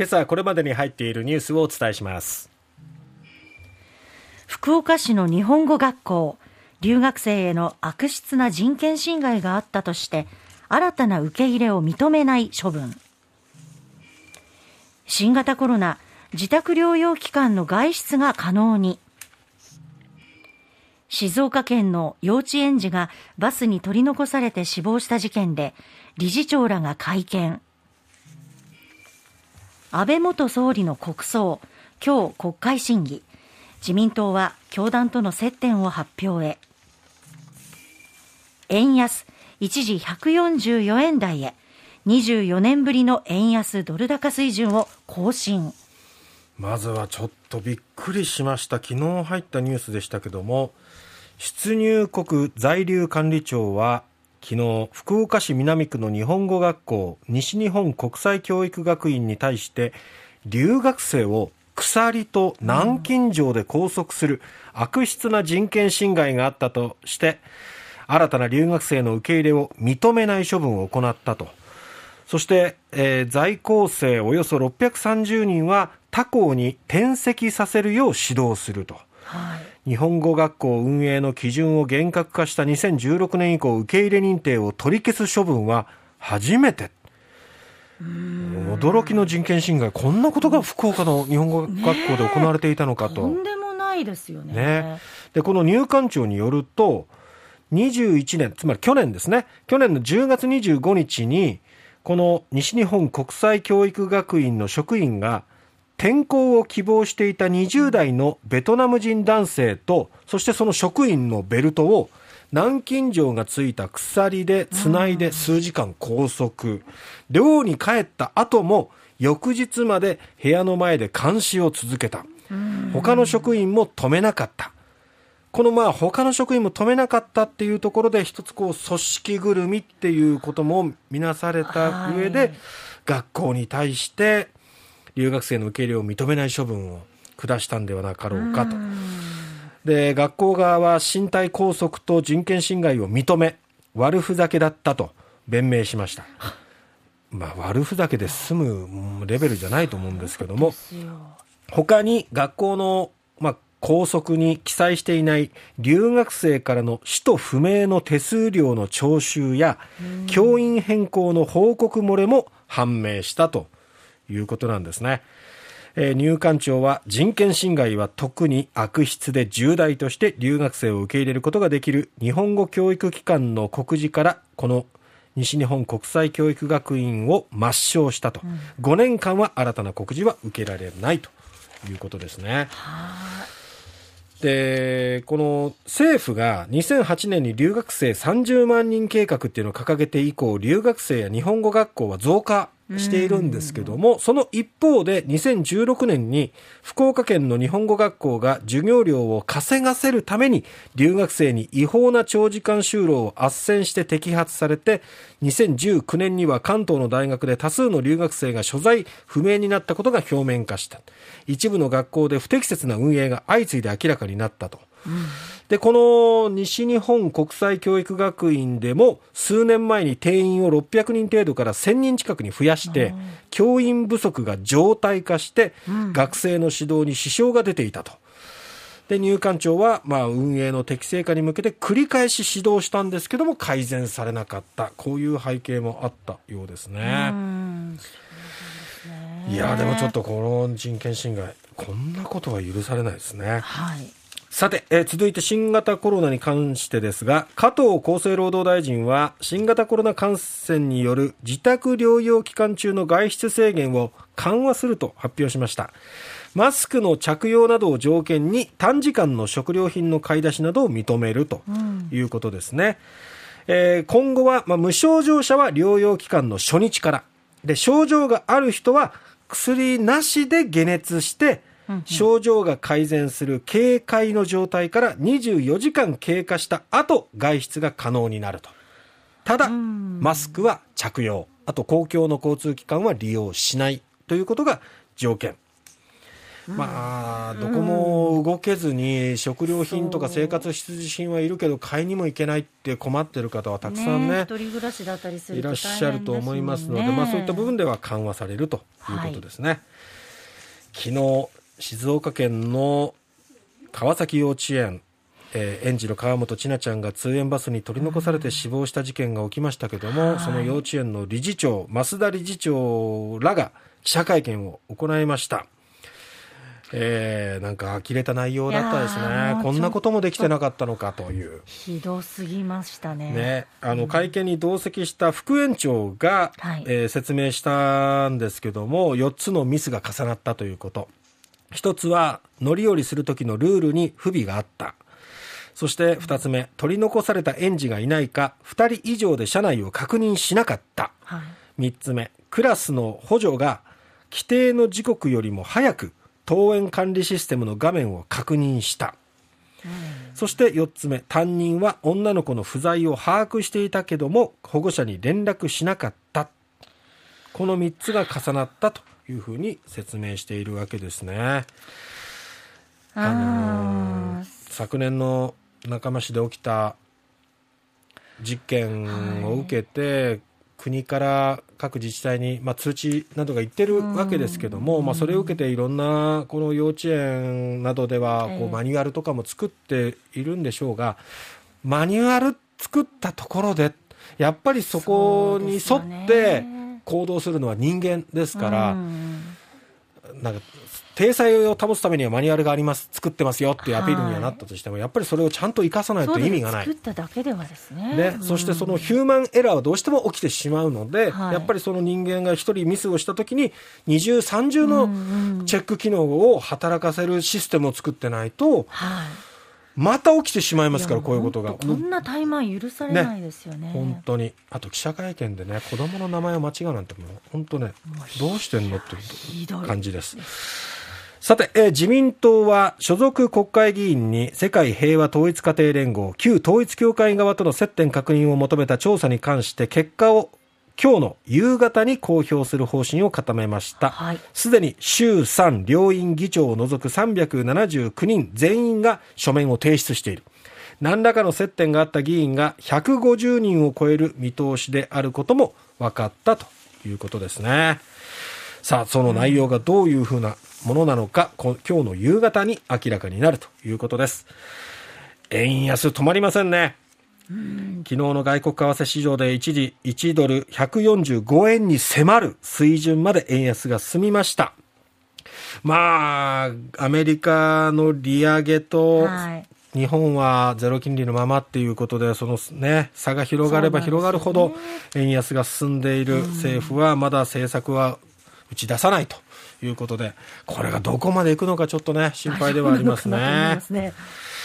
今朝これまでに入っているニュースをお伝えします。福岡市の日本語学校留学生への悪質な人権侵害があったとして新たな受け入れを認めない処分。新型コロナ自宅療養期間の外出が可能に。静岡県の幼稚園児がバスに取り残されて死亡した事件で理事長らが会見。安倍元総理の国葬今日国会審議。自民党は教団との接点を発表へ。円安一時144円台へ。24年ぶりの円安ドル高水準を更新。まずはちょっとびっくりしました。昨日入ったニュースでしたけども出入国在留管理庁は昨日福岡市南区の日本語学校西日本国際教育学院に対して留学生を鎖と軟禁状で拘束する悪質な人権侵害があったとして新たな留学生の受け入れを認めない処分を行ったとそして、えー、在校生およそ630人は他校に転籍させるよう指導すると。はい、日本語学校運営の基準を厳格化した2016年以降受け入れ認定を取り消す処分は初めて。驚きの人権侵害こんなことが福岡の日本語学校で行われていたのかと、ね、とんでもないですよね。ね。でこの入管庁によると21年つまり去年ですね。去年の10月25日にこの西日本国際教育学院の職員が転校を希望していた20代のベトナム人男性とそしてその職員のベルトを南京錠がついた鎖でつないで数時間拘束。寮に帰った後も翌日まで部屋の前で監視を続けた。他の職員も止めなかった。このまあ他の職員も止めなかったっていうところで一つこう組織ぐるみっていうことも見なされた上で、学校に対して留学生の受け入れを認めない処分を下したんではなかろうかと。で、学校側は身体拘束と人権侵害を認め、悪ふざけだったと弁明しました。まあ、悪ふざけで済むレベルじゃないと思うんですけども、他に学校の、まあ、校則に記載していない留学生からの使途不明の手数料の徴収や教員変更の報告漏れも判明したということなんですね。えー、入管庁は人権侵害は特に悪質で重大として留学生を受け入れることができる日本語教育機関の告示からこの西日本国際教育学院を抹消したと、うん、5年間は新たな告示は受けられないということですね。で、この政府が2008年に留学生30万人計画っていうのを掲げて以降、留学生や日本語学校は増加しているんですけども、その一方で2016年に福岡県の日本語学校が授業料を稼がせるために留学生に違法な長時間就労を斡旋して摘発されて、2019年には関東の大学で多数の留学生が所在不明になったことが表面化した。一部の学校で不適切な運営が相次いで明らかになったと。うんで、この西日本国際教育学院でも数年前に定員を600人程度から1000人近くに増やして、教員不足が常態化して、学生の指導に支障が出ていたと。で、入管庁は、まあ、運営の適正化に向けて繰り返し指導したんですけども、改善されなかった。こういう背景もあったようですね。いや、でもちょっとこの人権侵害、こんなことは許されないですね。はい。さて、え続いて新型コロナに関してですが、加藤厚生労働大臣は、新型コロナ感染による自宅療養期間中の外出制限を緩和すると発表しました。マスクの着用などを条件に短時間の食料品の買い出しなどを認めるということですね。うん、えー、今後は、まあ、無症状者は療養期間の初日から、で、症状がある人は薬なしで解熱して、症状が改善する警戒の状態から24時間経過した後、外出が可能になると。ただ、マスクは着用。あと公共の交通機関は利用しないということが条件。まあ、どこも動けずに食料品とか生活必需品はいるけど買いにも行けないって困ってる方はたくさんね一人暮らしだったりするいらっしゃると思いますので、まあ、そういった部分では緩和されるということですね。はい、昨日静岡県の川崎幼稚園えー、園児の川本千奈ちゃんが通園バスに取り残されて死亡した事件が起きましたけども、その幼稚園の理事長増田理事長らが記者会見を行いました。えー、なんか呆れた内容だったですね、こんなこともできてなかったのかという、ひどすぎましたね。ねあの会見に同席した副園長が、はい、えー、説明したん。ですけども、4つのミスが重なったということ、1つは乗り降りする時のルールに不備があった。そして2つ目、取り残された園児がいないか、2人以上で車内を確認しなかった。はい、3つ目、クラスの補助が規定の時刻よりも早く登園管理システムの画面を確認した。そして4つ目、担任は女の子の不在を把握していたけども、保護者に連絡しなかった。この3つが重なったというふうに説明しているわけですね。あのー、昨年の仲間市で起きた実験を受けて、はい、国から各自治体に、まあ、通知などが言ってるわけですけども、まあ、それを受けていろんなこの幼稚園などではこうマニュアルとかも作っているんでしょうが、マニュアル作ったところでやっぱりそこに沿って行動するのは人間ですから。なんか体裁を保つためにはマニュアルがあります。作ってますよっていうアピールにはなったとしても、はい、やっぱりそれをちゃんと生かさないと意味がない。作っただけではですね。ね、うん、そしてそのヒューマンエラーはどうしても起きてしまうので、はい、やっぱりその人間が一人ミスをしたときに二重三重のチェック機能を働かせるシステムを作ってないと、はいまた起きてしまいますから、こういうことが。こんな怠慢許されないですよね。ね本当に。あと記者会見でね、子供の名前を間違うなんてもう、本当ね、どうしてんのっていう感じです。さて、えー、自民党は所属国会議員に世界平和統一家庭連合、旧統一教会側との接点確認を求めた調査に関して結果を今日の夕方に公表する方針を固めました。す、で、に衆参両院議長を除く379人全員が書面を提出している。何らかの接点があった議員が150人を超える見通しであることも分かったということですね。さあ、その内容がどういうふうなものなのか、今日の夕方に明らかになるということです。円安止まりませんね。昨日の外国為替市場で一時1ドル145円に迫る水準まで円安が進みました。まあ、アメリカの利上げと、日本はゼロ金利のままっていうことで、そのね、差が広がれば広がるほど円安が進んでいる政府はまだ政策は打ち出さないということで、これがどこまでいくのかちょっとね、心配ではありますね。